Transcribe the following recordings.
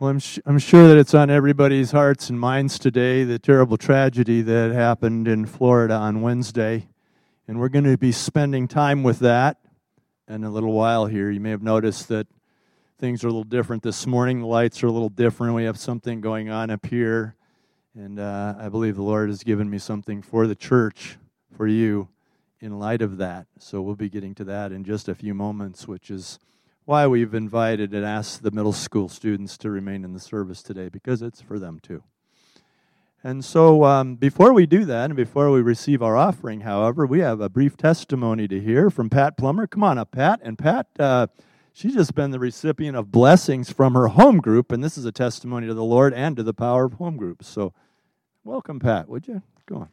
Well, I'm, sh- I'm sure that it's on everybody's hearts and minds today the terrible tragedy that happened in Florida on Wednesday. And we're going to be spending time with that in a little while here. You may have noticed that things are a little different this morning. The lights are a little different. We have something going on up here. And uh, I believe the Lord has given me something for the church, for you, in light of that. So we'll be getting to that in just a few moments, which is why we've invited and asked the middle school students to remain in the service today, because it's for them too. And so, um, before we do that, and before we receive our offering, however, we have a brief testimony to hear from Pat Plummer. Come on up, Pat. And Pat, uh, she's just been the recipient of blessings from her home group, and this is a testimony to the Lord and to the power of home groups. So, welcome, Pat. Would you go on?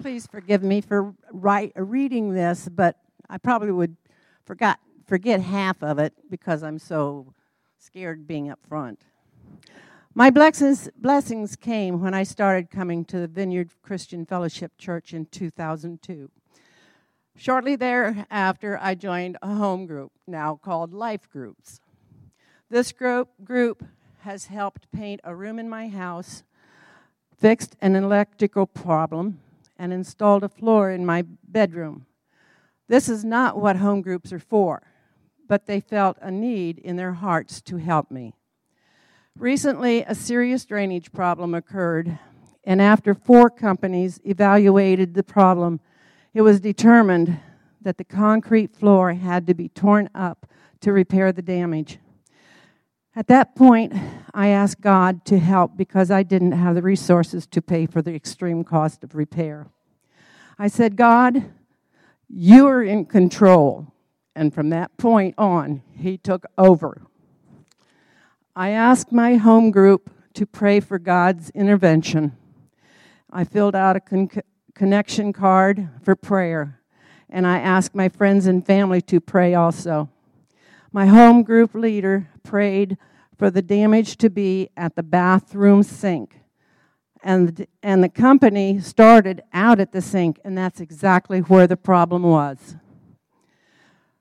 Please forgive me for write, reading this, but I probably would forgot forget half of it because I'm so scared being up front. My blessings, blessings came when I started coming to the Vineyard Christian Fellowship Church in 2002. Shortly thereafter, I joined a home group, now called Life Groups. This group, group has helped paint a room in my house, fixed an electrical problem, and installed a floor in my bedroom. This is not what home groups are for, but they felt a need in their hearts to help me. Recently, a serious drainage problem occurred, and after four companies evaluated the problem, it was determined that the concrete floor had to be torn up to repair the damage. At that point, I asked God to help because I didn't have the resources to pay for the extreme cost of repair. I said, God, you are in control. And from that point on, he took over. I asked my home group to pray for God's intervention. I filled out a con- connection card for prayer, and I asked my friends and family to pray also. My home group leader prayed for the damage to be at the bathroom sink and, and the company started out at the sink, and that's exactly where the problem was.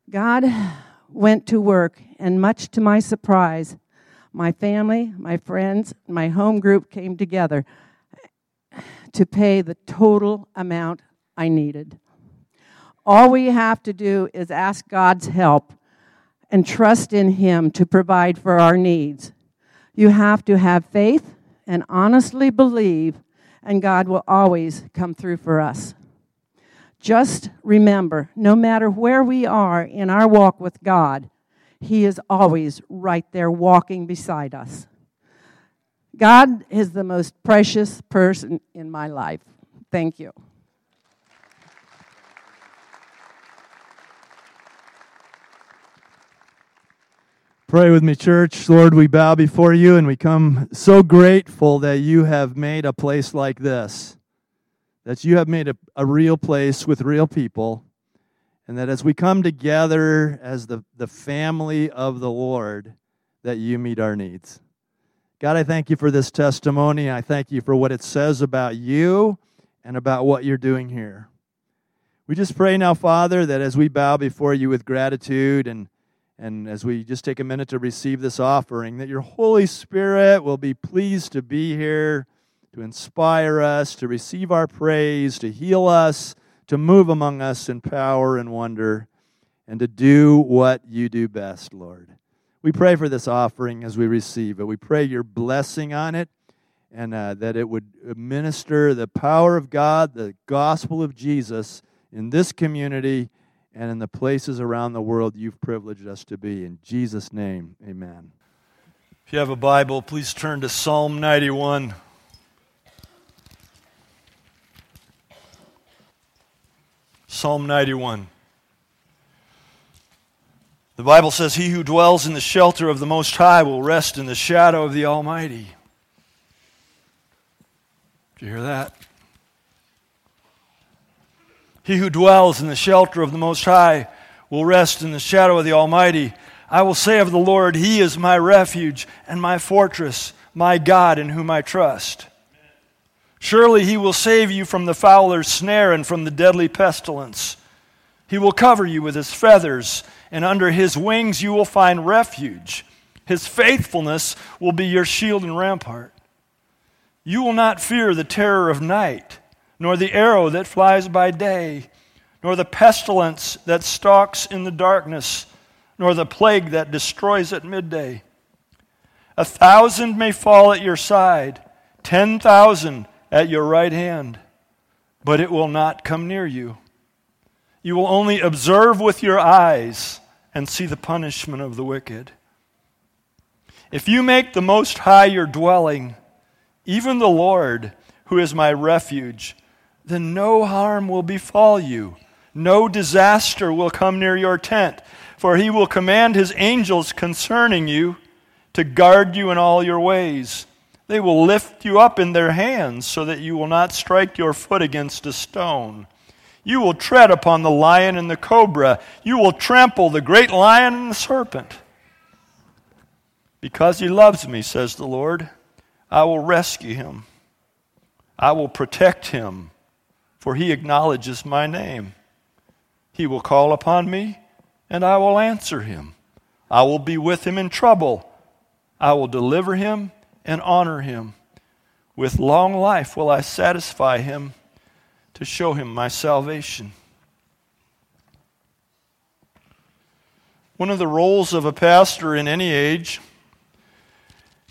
God went to work, and much to my surprise, my family, my friends, my home group came together to pay the total amount I needed. All we have to do is ask God's help and trust in Him to provide for our needs. You have to have faith and honestly believe, and God will always come through for us. Just remember no matter where we are in our walk with God, He is always right there walking beside us. God is the most precious person in my life. Thank you. Pray with me, church. Lord, we bow before you and we come so grateful that you have made a place like this, that you have made a, a real place with real people, and that as we come together as the, the family of the Lord, that you meet our needs. God, I thank you for this testimony. I thank you for what it says about you and about what you're doing here. We just pray now, Father, that as we bow before you with gratitude and and as we just take a minute to receive this offering, that your Holy Spirit will be pleased to be here, to inspire us, to receive our praise, to heal us, to move among us in power and wonder, and to do what you do best, Lord. We pray for this offering as we receive it. We pray your blessing on it and uh, that it would minister the power of God, the gospel of Jesus in this community and in the places around the world you've privileged us to be. In Jesus' name, amen. If you have a Bible, please turn to Psalm 91. Psalm 91. The Bible says, He who dwells in the shelter of the Most High will rest in the shadow of the Almighty. Did you hear that? He who dwells in the shelter of the Most High will rest in the shadow of the Almighty. I will say of the Lord, He is my refuge and my fortress, my God in whom I trust. Surely He will save you from the fowler's snare and from the deadly pestilence. He will cover you with his feathers, and under his wings you will find refuge. His faithfulness will be your shield and rampart. You will not fear the terror of night, nor the arrow that flies by day, nor the pestilence that stalks in the darkness, nor the plague that destroys at midday. A thousand may fall at your side, ten thousand at your right hand, but it will not come near you. You will only observe with your eyes and see the punishment of the wicked. If you make the Most High your dwelling, even the Lord, who is my refuge, then no harm will befall you. No disaster will come near your tent, for he will command his angels concerning you to guard you in all your ways. They will lift you up in their hands so that you will not strike your foot against a stone. You will tread upon the lion and the cobra. You will trample the great lion and the serpent. Because he loves me, says the Lord, I will rescue him. I will protect him, for he acknowledges my name. He will call upon me, and I will answer him. I will be with him in trouble. I will deliver him and honor him. With long life will I satisfy him to show him my salvation. One of the roles of a pastor in any age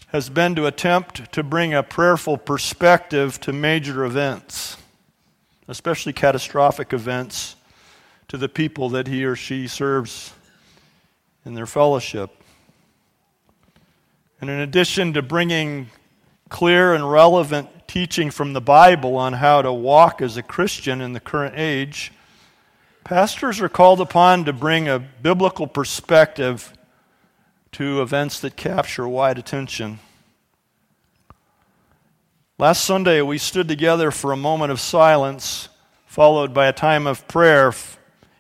has been to attempt to bring a prayerful perspective to major events, especially catastrophic events, to the people that he or she serves in their fellowship. And in addition to bringing clear and relevant teaching from the Bible on how to walk as a Christian in the current age, pastors are called upon to bring a biblical perspective to events that capture wide attention. Last Sunday, we stood together for a moment of silence, followed by a time of prayer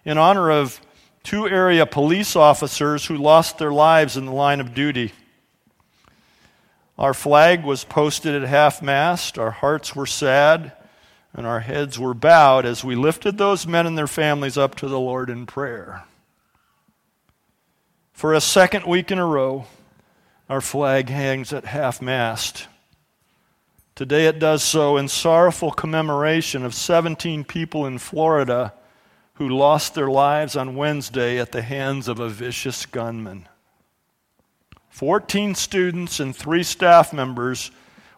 in honor of two area police officers who lost their lives in the line of duty. Our flag was posted at half mast, our hearts were sad, and our heads were bowed as we lifted those men and their families up to the Lord in prayer. For a second week in a row, our flag hangs at half mast. Today it does so in sorrowful commemoration of 17 people in Florida who lost their lives on Wednesday at the hands of a vicious gunman. 14 students and three staff members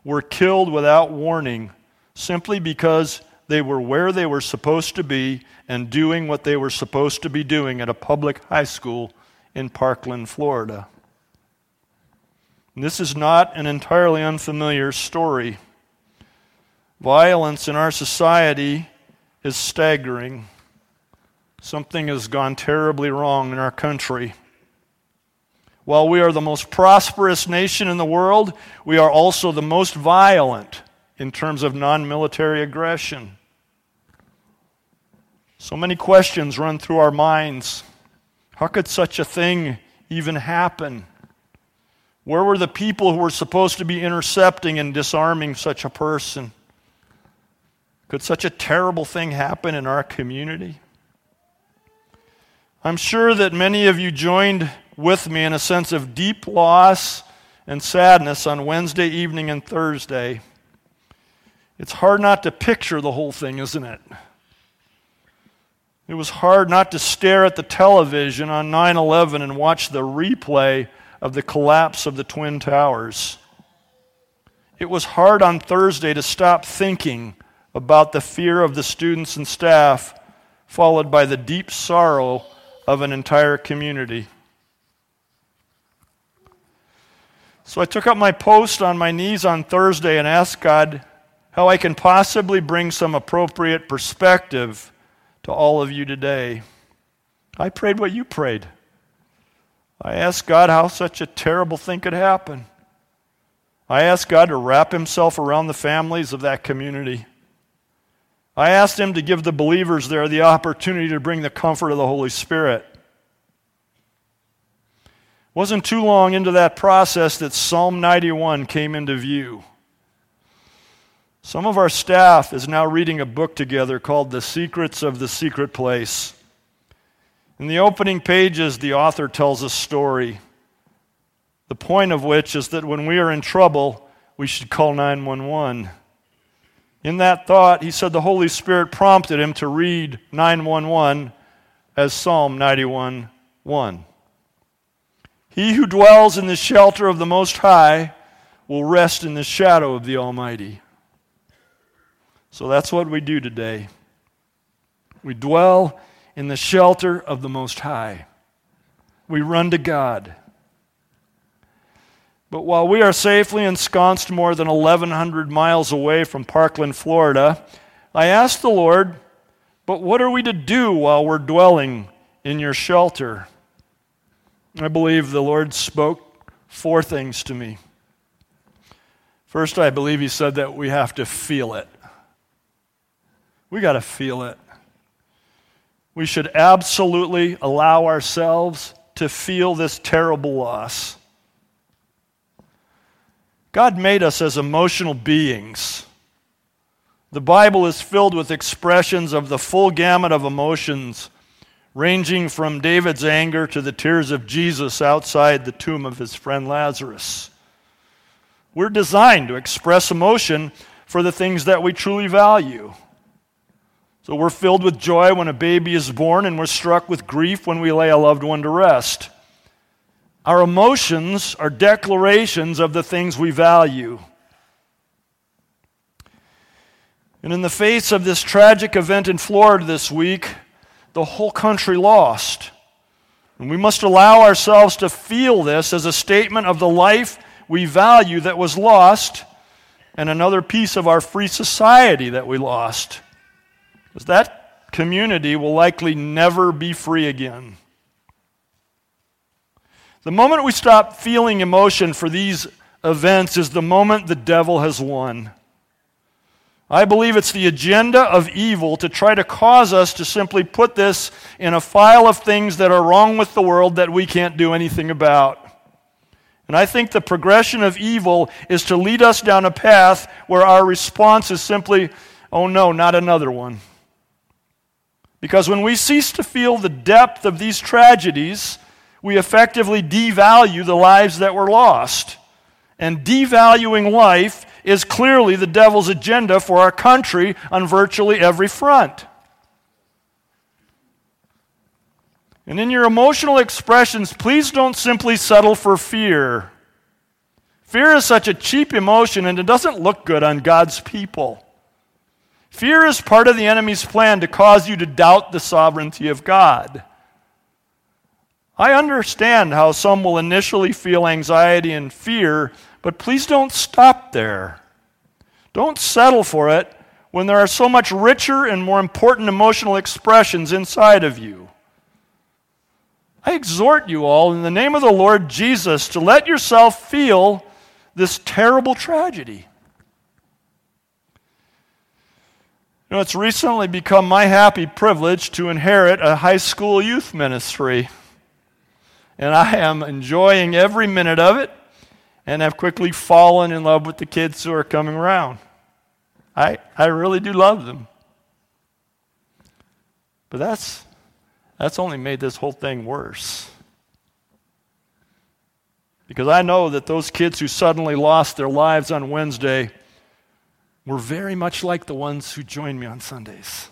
were killed without warning simply because they were where they were supposed to be and doing what they were supposed to be doing at a public high school in Parkland, Florida. This is not an entirely unfamiliar story. Violence in our society is staggering. Something has gone terribly wrong in our country. While we are the most prosperous nation in the world, we are also the most violent in terms of non military aggression. So many questions run through our minds. How could such a thing even happen? Where were the people who were supposed to be intercepting and disarming such a person? Could such a terrible thing happen in our community? I'm sure that many of you joined with me in a sense of deep loss and sadness on Wednesday evening and Thursday. It's hard not to picture the whole thing, isn't it? It was hard not to stare at the television on 9 11 and watch the replay of the collapse of the Twin Towers. It was hard on Thursday to stop thinking about the fear of the students and staff, followed by the deep sorrow of an entire community. So I took up my post on my knees on Thursday and asked God how I can possibly bring some appropriate perspective to all of you today. I prayed what you prayed. I asked God how such a terrible thing could happen. I asked God to wrap Himself around the families of that community. I asked Him to give the believers there the opportunity to bring the comfort of the Holy Spirit. Wasn't too long into that process that Psalm 91 came into view. Some of our staff is now reading a book together called The Secrets of the Secret Place. In the opening pages, the author tells a story, the point of which is that when we are in trouble, we should call 911. In that thought, he said the Holy Spirit prompted him to read 911 as Psalm 91 1. He who dwells in the shelter of the Most High will rest in the shadow of the Almighty. So that's what we do today. We dwell in the shelter of the Most High. We run to God. But while we are safely ensconced more than 1,100 miles away from Parkland, Florida, I asked the Lord, But what are we to do while we're dwelling in your shelter? I believe the Lord spoke four things to me. First, I believe He said that we have to feel it. We got to feel it. We should absolutely allow ourselves to feel this terrible loss. God made us as emotional beings. The Bible is filled with expressions of the full gamut of emotions, ranging from David's anger to the tears of Jesus outside the tomb of his friend Lazarus. We're designed to express emotion for the things that we truly value. So we're filled with joy when a baby is born, and we're struck with grief when we lay a loved one to rest. Our emotions are declarations of the things we value. And in the face of this tragic event in Florida this week, the whole country lost. And we must allow ourselves to feel this as a statement of the life we value that was lost and another piece of our free society that we lost. Because that community will likely never be free again. The moment we stop feeling emotion for these events is the moment the devil has won. I believe it's the agenda of evil to try to cause us to simply put this in a file of things that are wrong with the world that we can't do anything about. And I think the progression of evil is to lead us down a path where our response is simply, oh no, not another one. Because when we cease to feel the depth of these tragedies, we effectively devalue the lives that were lost. And devaluing life is clearly the devil's agenda for our country on virtually every front. And in your emotional expressions, please don't simply settle for fear. Fear is such a cheap emotion and it doesn't look good on God's people. Fear is part of the enemy's plan to cause you to doubt the sovereignty of God. I understand how some will initially feel anxiety and fear, but please don't stop there. Don't settle for it when there are so much richer and more important emotional expressions inside of you. I exhort you all in the name of the Lord Jesus to let yourself feel this terrible tragedy. You know, it's recently become my happy privilege to inherit a high school youth ministry. And I am enjoying every minute of it and have quickly fallen in love with the kids who are coming around. I, I really do love them. But that's, that's only made this whole thing worse. Because I know that those kids who suddenly lost their lives on Wednesday were very much like the ones who join me on Sundays.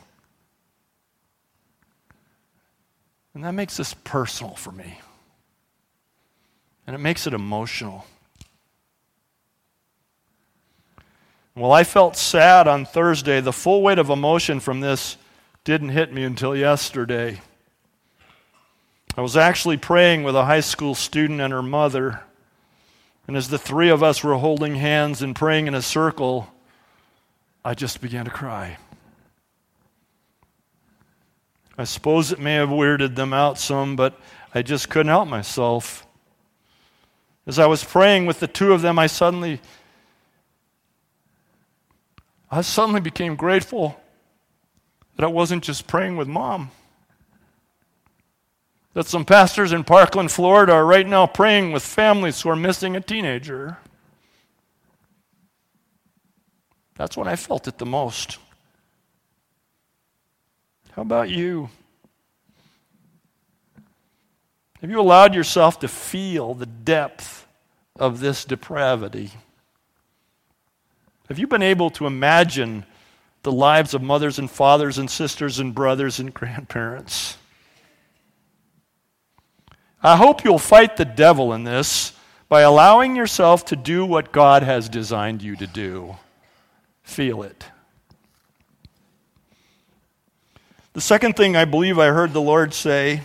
And that makes this personal for me. And it makes it emotional. Well, I felt sad on Thursday. The full weight of emotion from this didn't hit me until yesterday. I was actually praying with a high school student and her mother. And as the three of us were holding hands and praying in a circle, I just began to cry. I suppose it may have weirded them out some, but I just couldn't help myself. As I was praying with the two of them, I suddenly I suddenly became grateful that I wasn't just praying with mom. That some pastors in Parkland, Florida are right now praying with families who are missing a teenager. That's when I felt it the most. How about you? Have you allowed yourself to feel the depth of this depravity? Have you been able to imagine the lives of mothers and fathers and sisters and brothers and grandparents? I hope you'll fight the devil in this by allowing yourself to do what God has designed you to do. Feel it. The second thing I believe I heard the Lord say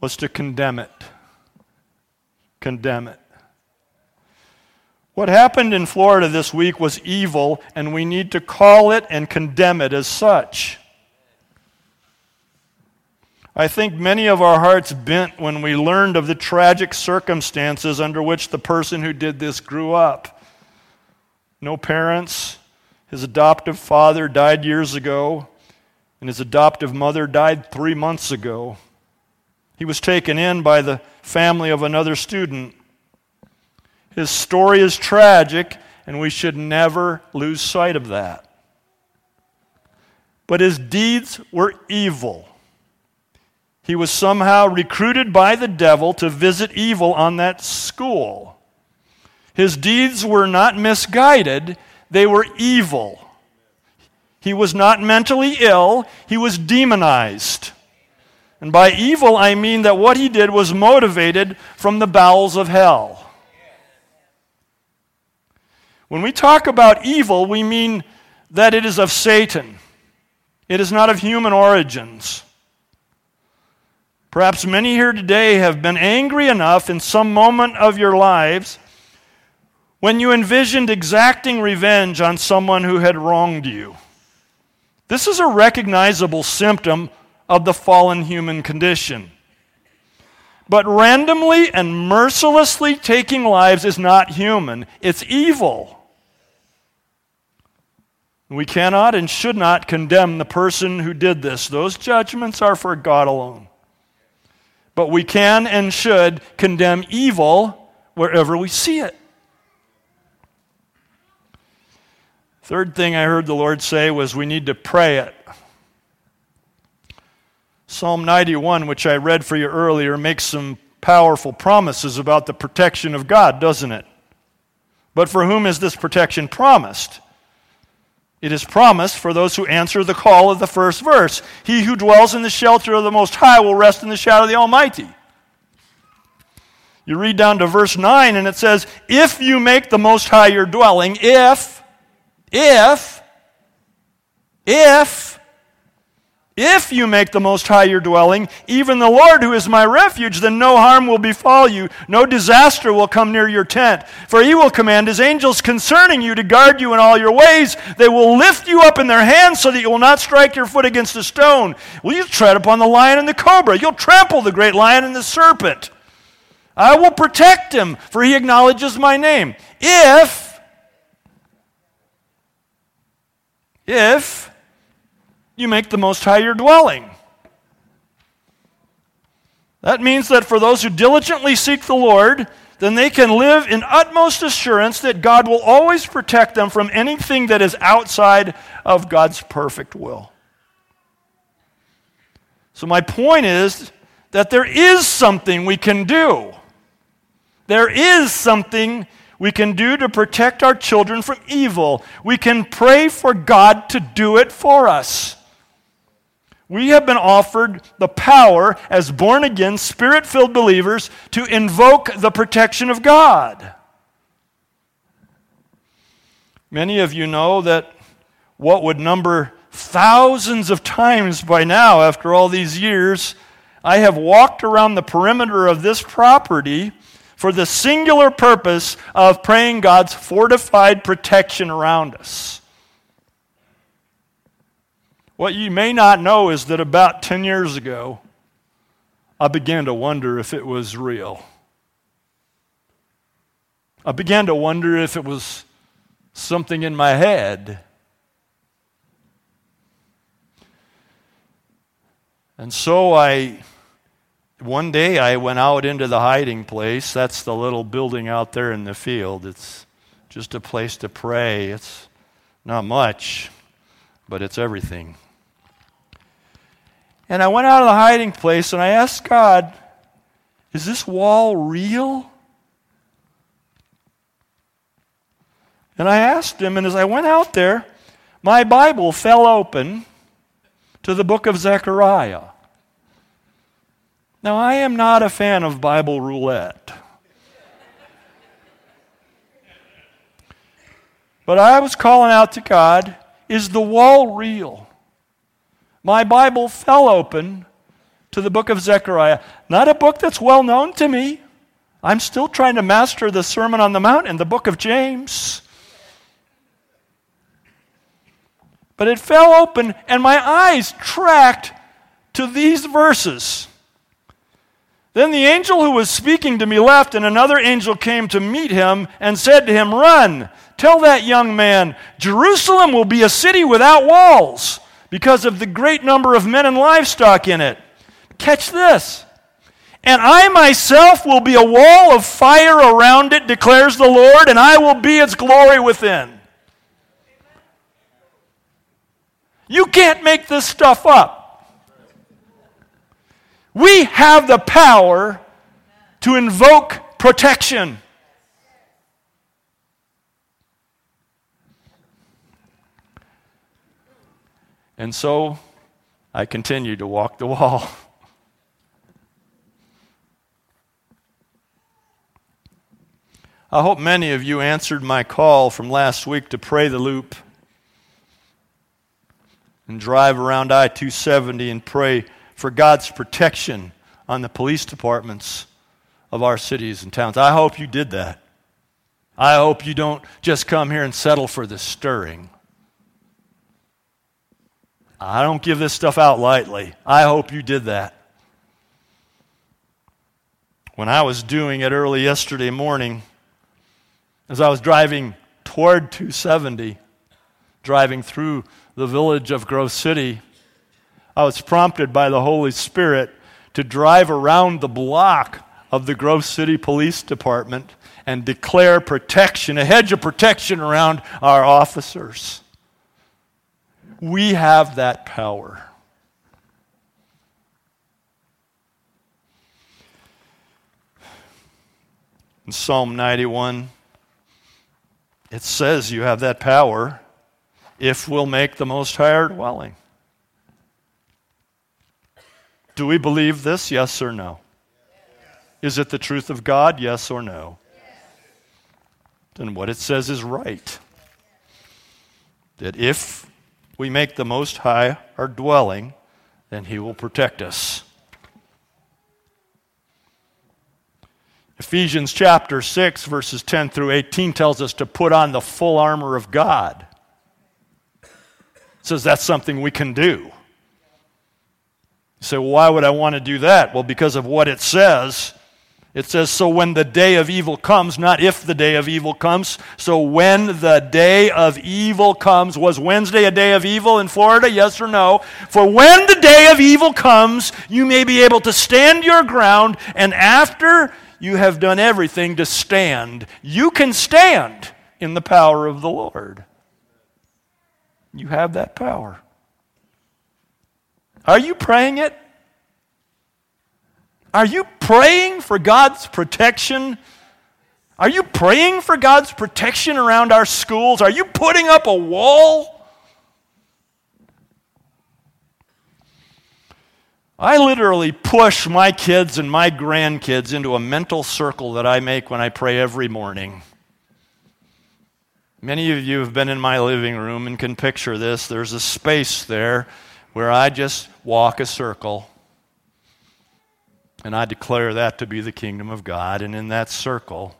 was to condemn it. Condemn it. What happened in Florida this week was evil, and we need to call it and condemn it as such. I think many of our hearts bent when we learned of the tragic circumstances under which the person who did this grew up. No parents, his adoptive father died years ago, and his adoptive mother died three months ago. He was taken in by the family of another student. His story is tragic, and we should never lose sight of that. But his deeds were evil. He was somehow recruited by the devil to visit evil on that school. His deeds were not misguided, they were evil. He was not mentally ill, he was demonized. And by evil, I mean that what he did was motivated from the bowels of hell. When we talk about evil, we mean that it is of Satan, it is not of human origins. Perhaps many here today have been angry enough in some moment of your lives when you envisioned exacting revenge on someone who had wronged you. This is a recognizable symptom of the fallen human condition. But randomly and mercilessly taking lives is not human, it's evil. We cannot and should not condemn the person who did this. Those judgments are for God alone. But we can and should condemn evil wherever we see it. Third thing I heard the Lord say was we need to pray it. Psalm 91, which I read for you earlier, makes some powerful promises about the protection of God, doesn't it? But for whom is this protection promised? It is promised for those who answer the call of the first verse. He who dwells in the shelter of the Most High will rest in the shadow of the Almighty. You read down to verse 9, and it says, If you make the Most High your dwelling, if, if, if, if you make the Most High your dwelling, even the Lord who is my refuge, then no harm will befall you, no disaster will come near your tent. For he will command his angels concerning you to guard you in all your ways. They will lift you up in their hands so that you will not strike your foot against a stone. Will you tread upon the lion and the cobra? You'll trample the great lion and the serpent. I will protect him, for he acknowledges my name. If, if, you make the Most High your dwelling. That means that for those who diligently seek the Lord, then they can live in utmost assurance that God will always protect them from anything that is outside of God's perfect will. So, my point is that there is something we can do. There is something we can do to protect our children from evil. We can pray for God to do it for us we have been offered the power as born again, spirit filled believers to invoke the protection of God. Many of you know that what would number thousands of times by now, after all these years, I have walked around the perimeter of this property for the singular purpose of praying God's fortified protection around us. What you may not know is that about 10 years ago, I began to wonder if it was real. I began to wonder if it was something in my head. And so I, one day I went out into the hiding place. That's the little building out there in the field. It's just a place to pray. It's not much, but it's everything. And I went out of the hiding place and I asked God, Is this wall real? And I asked him, and as I went out there, my Bible fell open to the book of Zechariah. Now, I am not a fan of Bible roulette. But I was calling out to God, is the wall real? My Bible fell open to the book of Zechariah, not a book that's well known to me. I'm still trying to master the Sermon on the Mount and the book of James. But it fell open, and my eyes tracked to these verses. Then the angel who was speaking to me left, and another angel came to meet him and said to him, Run, tell that young man, Jerusalem will be a city without walls because of the great number of men and livestock in it. Catch this. And I myself will be a wall of fire around it, declares the Lord, and I will be its glory within. You can't make this stuff up. We have the power to invoke protection. And so I continue to walk the wall. I hope many of you answered my call from last week to pray the loop and drive around I 270 and pray for God's protection on the police departments of our cities and towns. I hope you did that. I hope you don't just come here and settle for the stirring. I don't give this stuff out lightly. I hope you did that. When I was doing it early yesterday morning, as I was driving toward 270, driving through the village of Grove City, I was prompted by the Holy Spirit to drive around the block of the Grove City Police Department and declare protection, a hedge of protection around our officers. We have that power. In Psalm 91, it says you have that power if we'll make the Most High our dwelling. Do we believe this? Yes or no? Is it the truth of God? Yes or no? Then what it says is right. That if we make the Most High our dwelling, then He will protect us. Ephesians chapter 6, verses 10 through 18 tells us to put on the full armor of God. It says that's something we can do. You say, why would I want to do that? Well, because of what it says. It says, so when the day of evil comes, not if the day of evil comes. So when the day of evil comes, was Wednesday a day of evil in Florida? Yes or no? For when the day of evil comes, you may be able to stand your ground, and after you have done everything to stand, you can stand in the power of the Lord. You have that power. Are you praying it? Are you praying for God's protection? Are you praying for God's protection around our schools? Are you putting up a wall? I literally push my kids and my grandkids into a mental circle that I make when I pray every morning. Many of you have been in my living room and can picture this. There's a space there where I just walk a circle and I declare that to be the kingdom of God. And in that circle,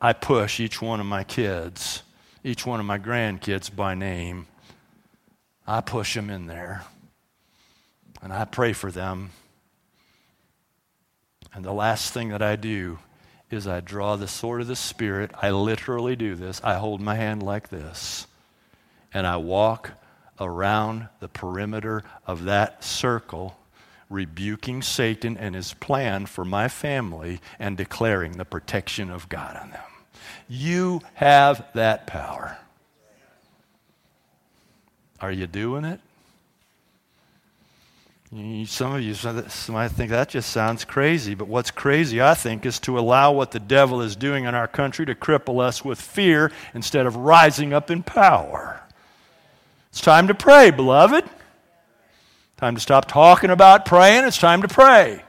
I push each one of my kids, each one of my grandkids by name. I push them in there and I pray for them. And the last thing that I do is I draw the sword of the Spirit. I literally do this. I hold my hand like this and I walk around the perimeter of that circle, rebuking Satan and his plan for my family and declaring the protection of God on them. You have that power. Are you doing it? Some of you might think that just sounds crazy, but what's crazy, I think, is to allow what the devil is doing in our country to cripple us with fear instead of rising up in power. Time to pray, beloved. Time to stop talking about praying. It's time to pray.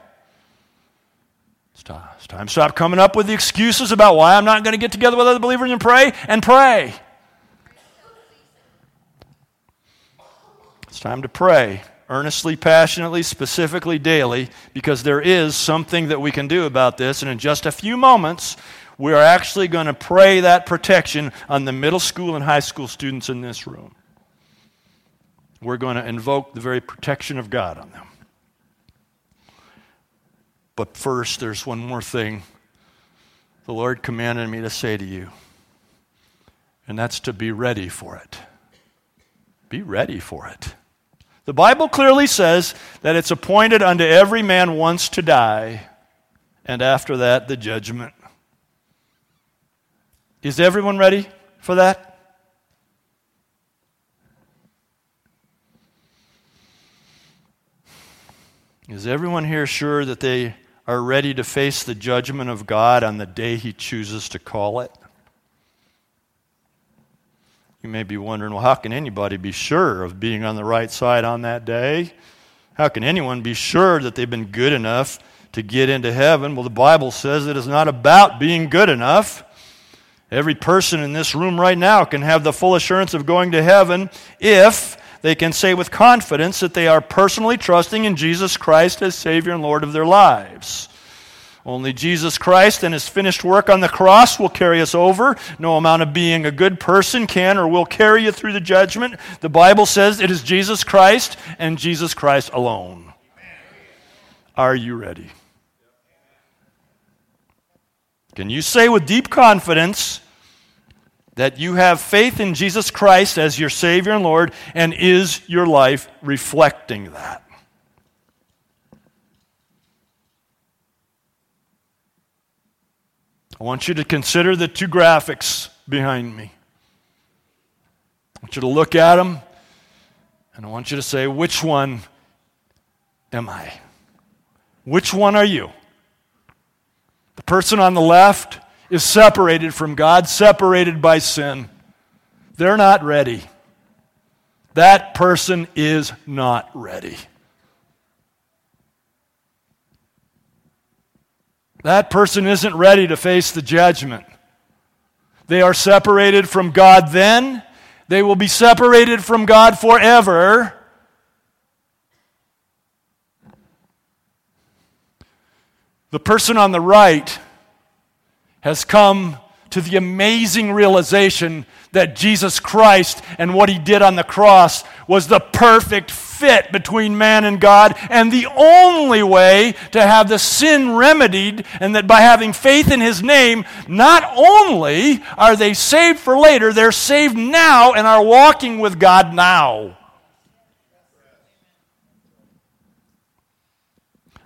It's time, it's time to stop coming up with the excuses about why I'm not going to get together with other believers and pray and pray. It's time to pray earnestly, passionately, specifically, daily, because there is something that we can do about this. And in just a few moments, we are actually going to pray that protection on the middle school and high school students in this room. We're going to invoke the very protection of God on them. But first, there's one more thing the Lord commanded me to say to you, and that's to be ready for it. Be ready for it. The Bible clearly says that it's appointed unto every man once to die, and after that, the judgment. Is everyone ready for that? Is everyone here sure that they are ready to face the judgment of God on the day He chooses to call it? You may be wondering, well, how can anybody be sure of being on the right side on that day? How can anyone be sure that they've been good enough to get into heaven? Well, the Bible says it is not about being good enough. Every person in this room right now can have the full assurance of going to heaven if they can say with confidence that they are personally trusting in Jesus Christ as Savior and Lord of their lives. Only Jesus Christ and his finished work on the cross will carry us over. No amount of being a good person can or will carry you through the judgment. The Bible says it is Jesus Christ and Jesus Christ alone. Are you ready? Can you say with deep confidence that you have faith in Jesus Christ as your Savior and Lord, and is your life reflecting that? I want you to consider the two graphics behind me. I want you to look at them, and I want you to say, which one am I? Which one are you? The person on the left is separated from God, separated by sin. They're not ready. That person is not ready. That person isn't ready to face the judgment. They are separated from God then, they will be separated from God forever. The person on the right has come to the amazing realization that Jesus Christ and what he did on the cross was the perfect fit between man and God and the only way to have the sin remedied, and that by having faith in his name, not only are they saved for later, they're saved now and are walking with God now.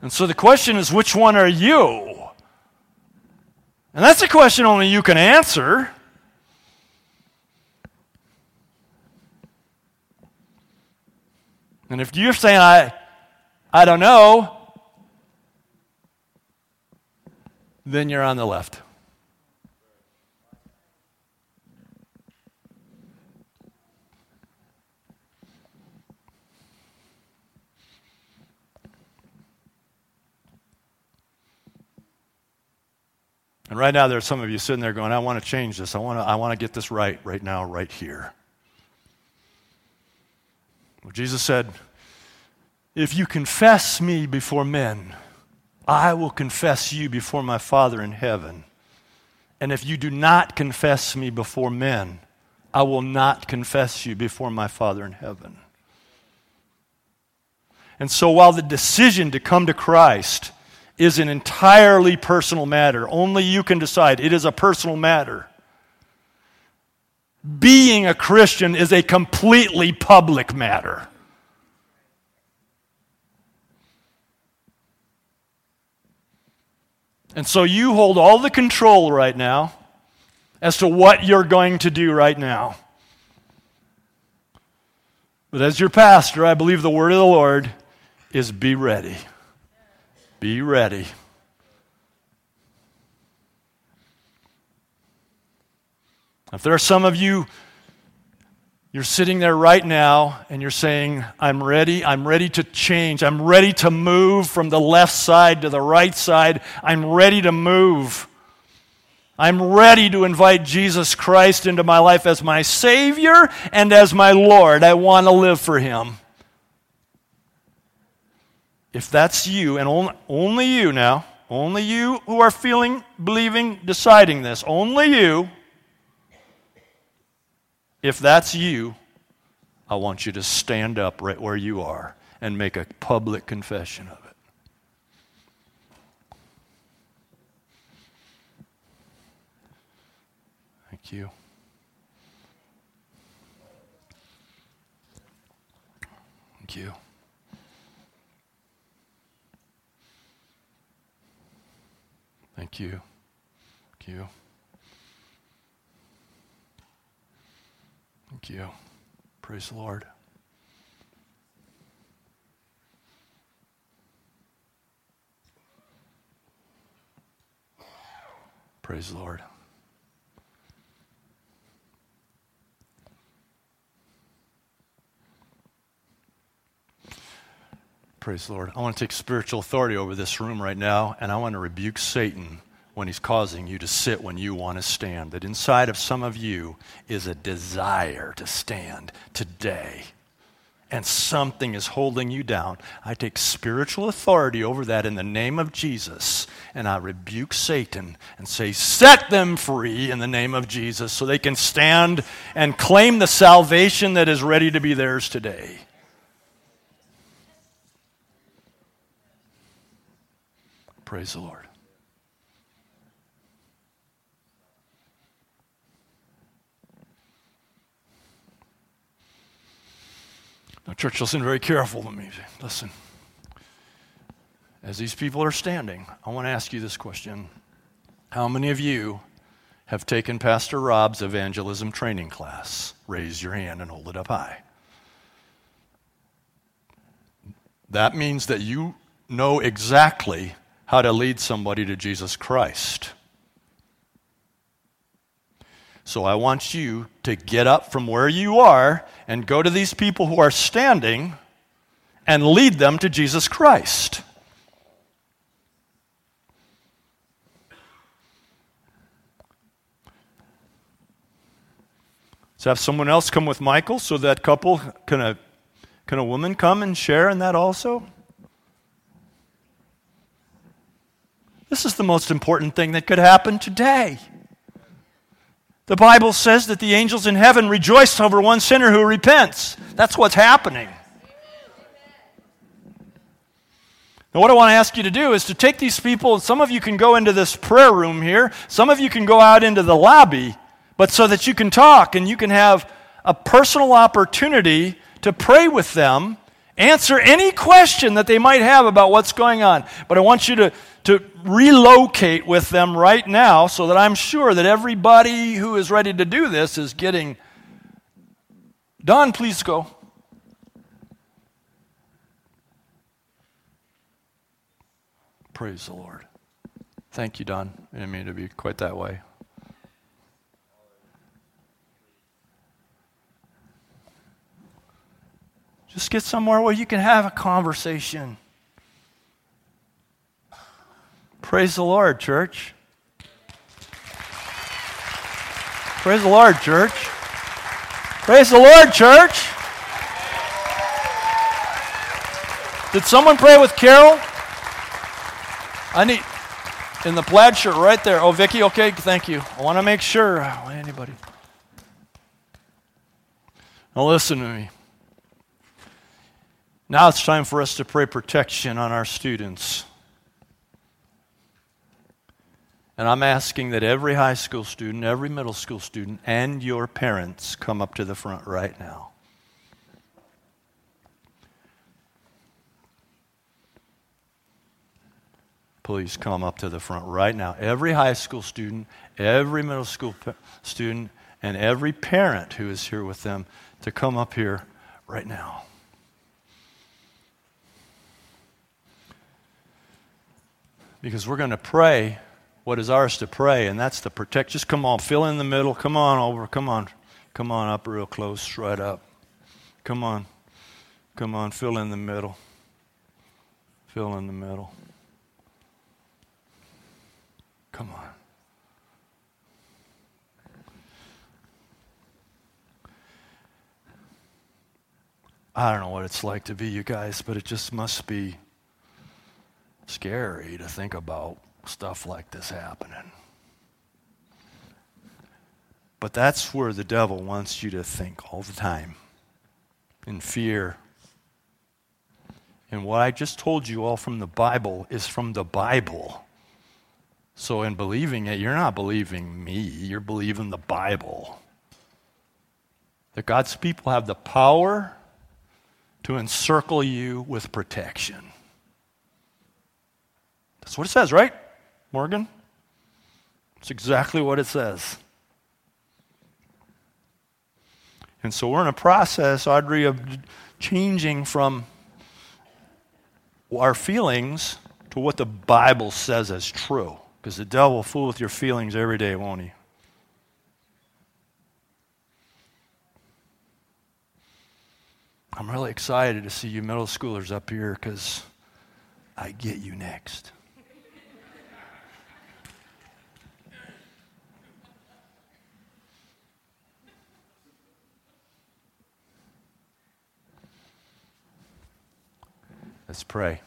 And so the question is which one are you? And that's a question only you can answer. And if you're saying, I, I don't know, then you're on the left. And right now, there's some of you sitting there going, I want to change this. I want to, I want to get this right, right now, right here. Well, Jesus said, If you confess me before men, I will confess you before my Father in heaven. And if you do not confess me before men, I will not confess you before my Father in heaven. And so, while the decision to come to Christ is an entirely personal matter, only you can decide, it is a personal matter. Being a Christian is a completely public matter. And so you hold all the control right now as to what you're going to do right now. But as your pastor, I believe the word of the Lord is be ready. Be ready. If there are some of you, you're sitting there right now and you're saying, I'm ready, I'm ready to change, I'm ready to move from the left side to the right side, I'm ready to move. I'm ready to invite Jesus Christ into my life as my Savior and as my Lord. I want to live for Him. If that's you, and only, only you now, only you who are feeling, believing, deciding this, only you, if that's you, I want you to stand up right where you are and make a public confession of it. Thank you. Thank you. Thank you. Thank you. Praise the Lord. Praise the Lord. Praise the Lord. I want to take spiritual authority over this room right now, and I want to rebuke Satan when he's causing you to sit when you want to stand. That inside of some of you is a desire to stand today. And something is holding you down. I take spiritual authority over that in the name of Jesus. And I rebuke Satan and say, Set them free in the name of Jesus so they can stand and claim the salvation that is ready to be theirs today. Praise the Lord. Now, church, listen very careful to me. Listen. As these people are standing, I want to ask you this question How many of you have taken Pastor Rob's evangelism training class? Raise your hand and hold it up high. That means that you know exactly how to lead somebody to Jesus Christ. So I want you to get up from where you are and go to these people who are standing and lead them to Jesus Christ. Let's have someone else come with Michael so that couple can a, can a woman come and share in that also? This is the most important thing that could happen today. The Bible says that the angels in heaven rejoice over one sinner who repents. That's what's happening. Now, what I want to ask you to do is to take these people, and some of you can go into this prayer room here, some of you can go out into the lobby, but so that you can talk and you can have a personal opportunity to pray with them, answer any question that they might have about what's going on. But I want you to to relocate with them right now so that I'm sure that everybody who is ready to do this is getting. Don, please go. Praise the Lord. Thank you, Don. I didn't mean to be quite that way. Just get somewhere where you can have a conversation. Praise the Lord, church. Praise the Lord, church. Praise the Lord, church. Did someone pray with Carol? I need in the plaid shirt right there. Oh, Vicky, okay, thank you. I want to make sure. Anybody? Now listen to me. Now it's time for us to pray protection on our students. And I'm asking that every high school student, every middle school student, and your parents come up to the front right now. Please come up to the front right now. Every high school student, every middle school student, and every parent who is here with them to come up here right now. because we're going to pray what is ours to pray, and that's to protect. Just come on, fill in the middle. Come on over. Come on. Come on up real close, right up. Come on. Come on, fill in the middle. Fill in the middle. Come on. I don't know what it's like to be you guys, but it just must be scary to think about stuff like this happening. But that's where the devil wants you to think all the time in fear. And what I just told you all from the Bible is from the Bible. So, in believing it, you're not believing me, you're believing the Bible. That God's people have the power to encircle you with protection. That's what it says, right, Morgan? It's exactly what it says. And so we're in a process, Audrey, of changing from our feelings to what the Bible says as true. Because the devil will fool with your feelings every day, won't he? I'm really excited to see you middle schoolers up here because I get you next. Let's pray.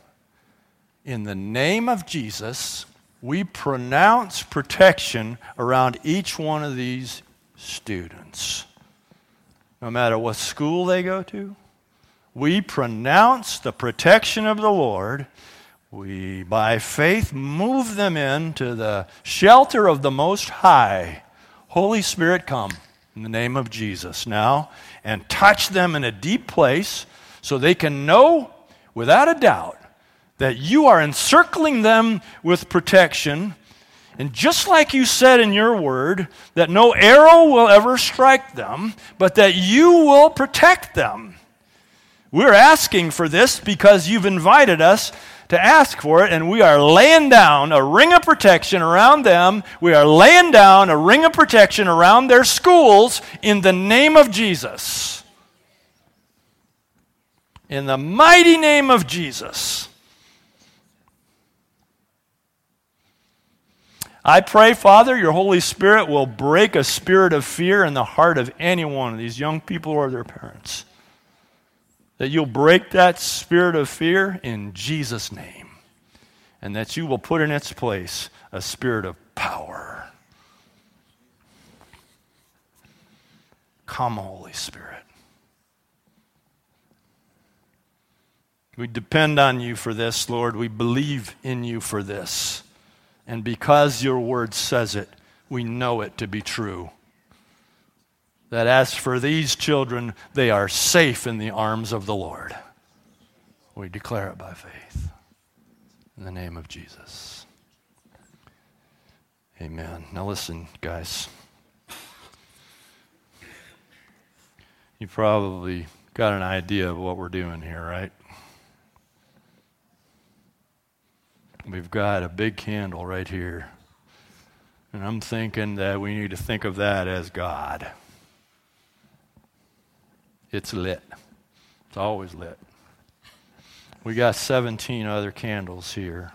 In the name of Jesus, we pronounce protection around each one of these students. No matter what school they go to, we pronounce the protection of the Lord. We, by faith, move them into the shelter of the Most High. Holy Spirit, come in the name of Jesus now and touch them in a deep place so they can know without a doubt that you are encircling them with protection. And just like you said in your word, that no arrow will ever strike them, but that you will protect them. We're asking for this because you've invited us to ask for it, and we are laying down a ring of protection around them. We are laying down a ring of protection around their schools in the name of Jesus. In the mighty name of Jesus. I pray, Father, your Holy Spirit will break a spirit of fear in the heart of any one of these young people or their parents. That you'll break that spirit of fear in Jesus' name. And that you will put in its place a spirit of power. Come, Holy Spirit. We depend on you for this, Lord. We believe in you for this. And because your word says it, we know it to be true. That as for these children, they are safe in the arms of the Lord. We declare it by faith. In the name of Jesus. Amen. Now, listen, guys. You probably got an idea of what we're doing here, right? We've got a big candle right here. And I'm thinking that we need to think of that as God. It's lit, it's always lit. We got 17 other candles here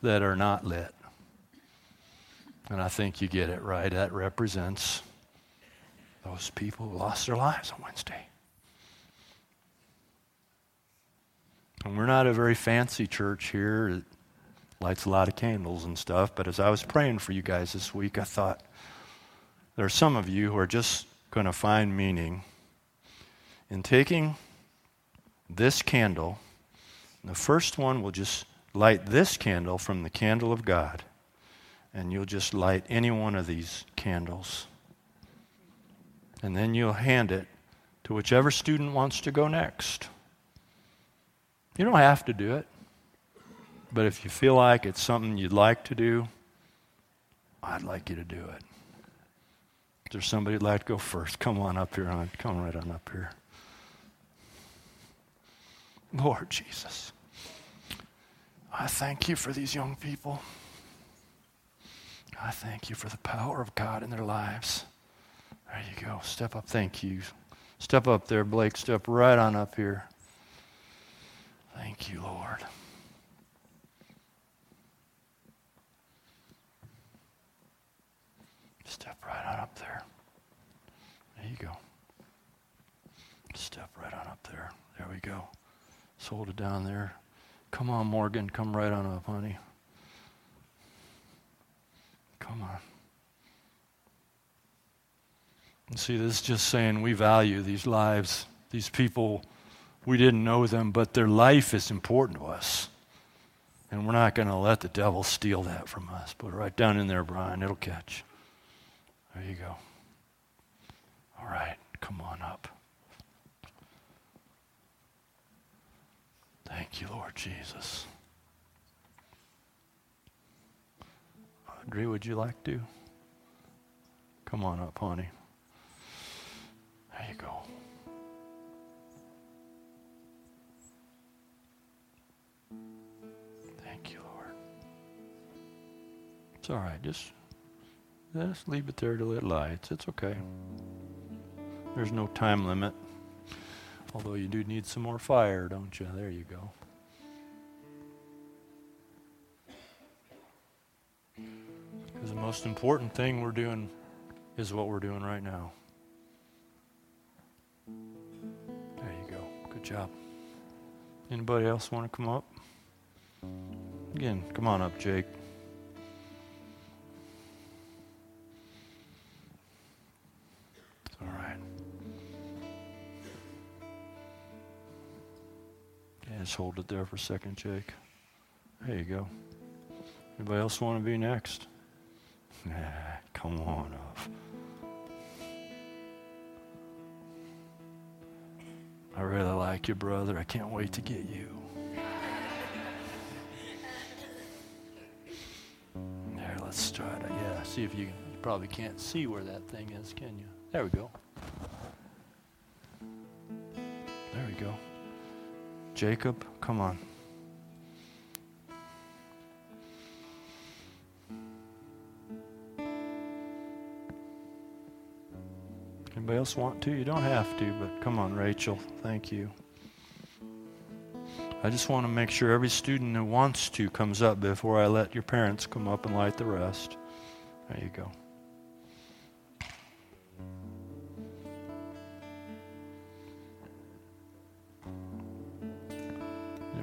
that are not lit. And I think you get it right. That represents those people who lost their lives on Wednesday. And we're not a very fancy church here lights a lot of candles and stuff. But as I was praying for you guys this week, I thought there are some of you who are just going to find meaning in taking this candle. The first one will just light this candle from the candle of God, and you'll just light any one of these candles. And then you'll hand it to whichever student wants to go next. You don't have to do it. But if you feel like it's something you'd like to do, I'd like you to do it. Is there's somebody who'd like to go first? Come on up here. On, come right on up here. Lord Jesus, I thank you for these young people. I thank you for the power of God in their lives. There you go. Step up. Thank you. Step up there, Blake. Step right on up here. Thank you, Lord. Step right on up there. There you go. Step right on up there. There we go. Just hold it down there. Come on, Morgan. Come right on up, honey. Come on. And see, this is just saying we value these lives, these people. We didn't know them, but their life is important to us. And we're not going to let the devil steal that from us. Put it right down in there, Brian. It'll catch. There you go. All right, come on up. Thank you, Lord Jesus. Audrey, would you like to? Come on up, honey. There you go. Thank you, Lord. It's all right. Just, just leave it there till it lights. It's okay. There's no time limit. Although you do need some more fire, don't you? There you go. Because the most important thing we're doing is what we're doing right now. There you go. Good job. Anybody else want to come up? Again, come on up, Jake. Just hold it there for a second, Jake. There you go. Anybody else want to be next? Nah, come on up. I really like you, brother. I can't wait to get you. There, let's try to, yeah, see if you, you probably can't see where that thing is, can you? There we go. Jacob, come on. Anybody else want to? You don't have to, but come on, Rachel. Thank you. I just want to make sure every student who wants to comes up before I let your parents come up and light the rest. There you go.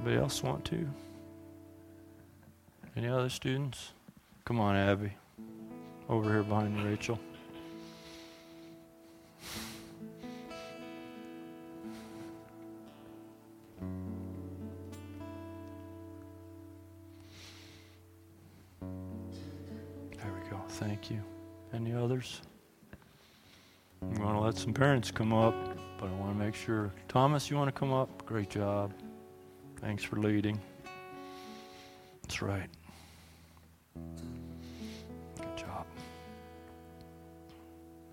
Anybody else want to? Any other students? Come on, Abby. Over here behind Rachel. There we go. Thank you. Any others? I'm going to let some parents come up, but I want to make sure. Thomas, you want to come up? Great job. Thanks for leading. That's right. Good job.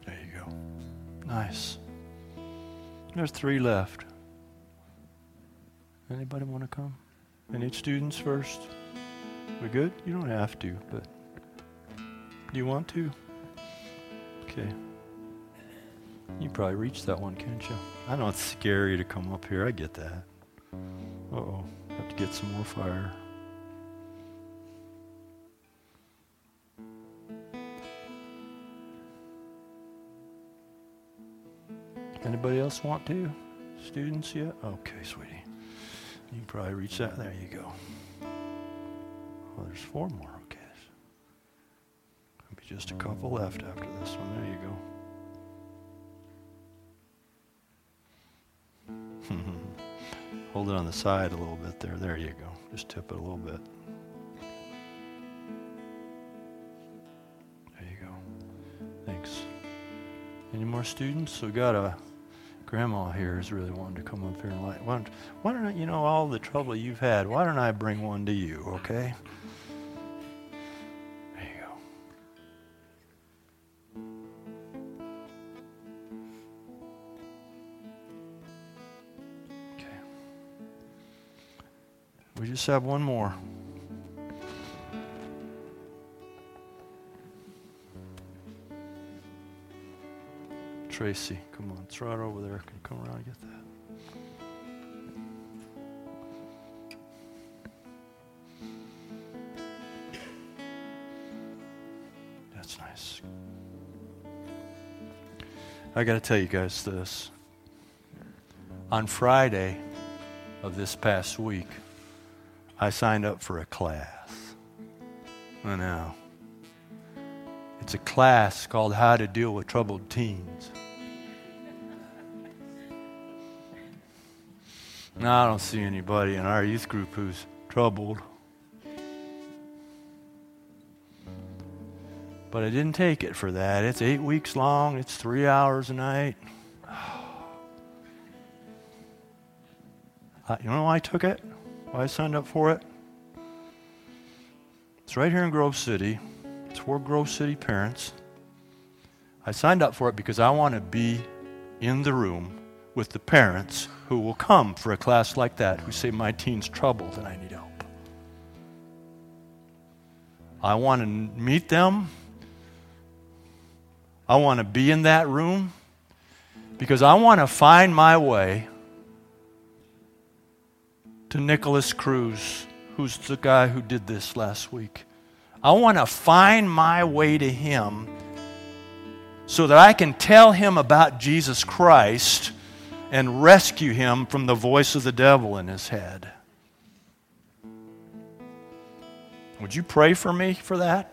There you go. Nice. There's three left. Anybody want to come? Any students first? We good? You don't have to, but do you want to? Okay. You probably reach that one, can't you? I know it's scary to come up here. I get that. Oh. Have to get some more fire. Anybody else want to? Students yet? Okay, sweetie. You can probably reach that. There you go. Oh, there's four more. Okay. Maybe just a couple left after this one. There you go. Hmm. Hold it on the side a little bit there. There you go. Just tip it a little bit. There you go. Thanks. Any more students? So we got a grandma here is really wanting to come up here and light. Why don't, why don't I, you know all the trouble you've had? Why don't I bring one to you? Okay. just have one more. Tracy, come on, it's right over there. Can you come around and get that? That's nice. I got to tell you guys this. On Friday of this past week, I signed up for a class. I know. It's a class called How to Deal with Troubled Teens. Now, I don't see anybody in our youth group who's troubled. But I didn't take it for that. It's eight weeks long, it's three hours a night. you know why I took it? I signed up for it? It's right here in Grove City. It's for Grove City parents. I signed up for it because I want to be in the room with the parents who will come for a class like that who say, My teen's troubled and I need help. I want to meet them. I want to be in that room because I want to find my way to Nikolas Cruz, who's the guy who did this last week. I want to find my way to him so that I can tell him about Jesus Christ and rescue him from the voice of the devil in his head. Would you pray for me for that?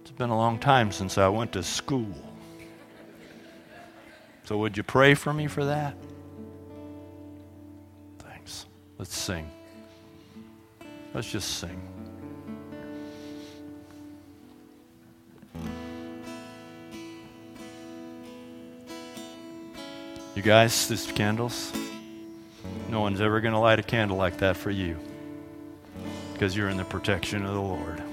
It's been a long time since I went to school. So, would you pray for me for that? Let's sing. Let's just sing. You guys, these candles, no one's ever going to light a candle like that for you because you're in the protection of the Lord.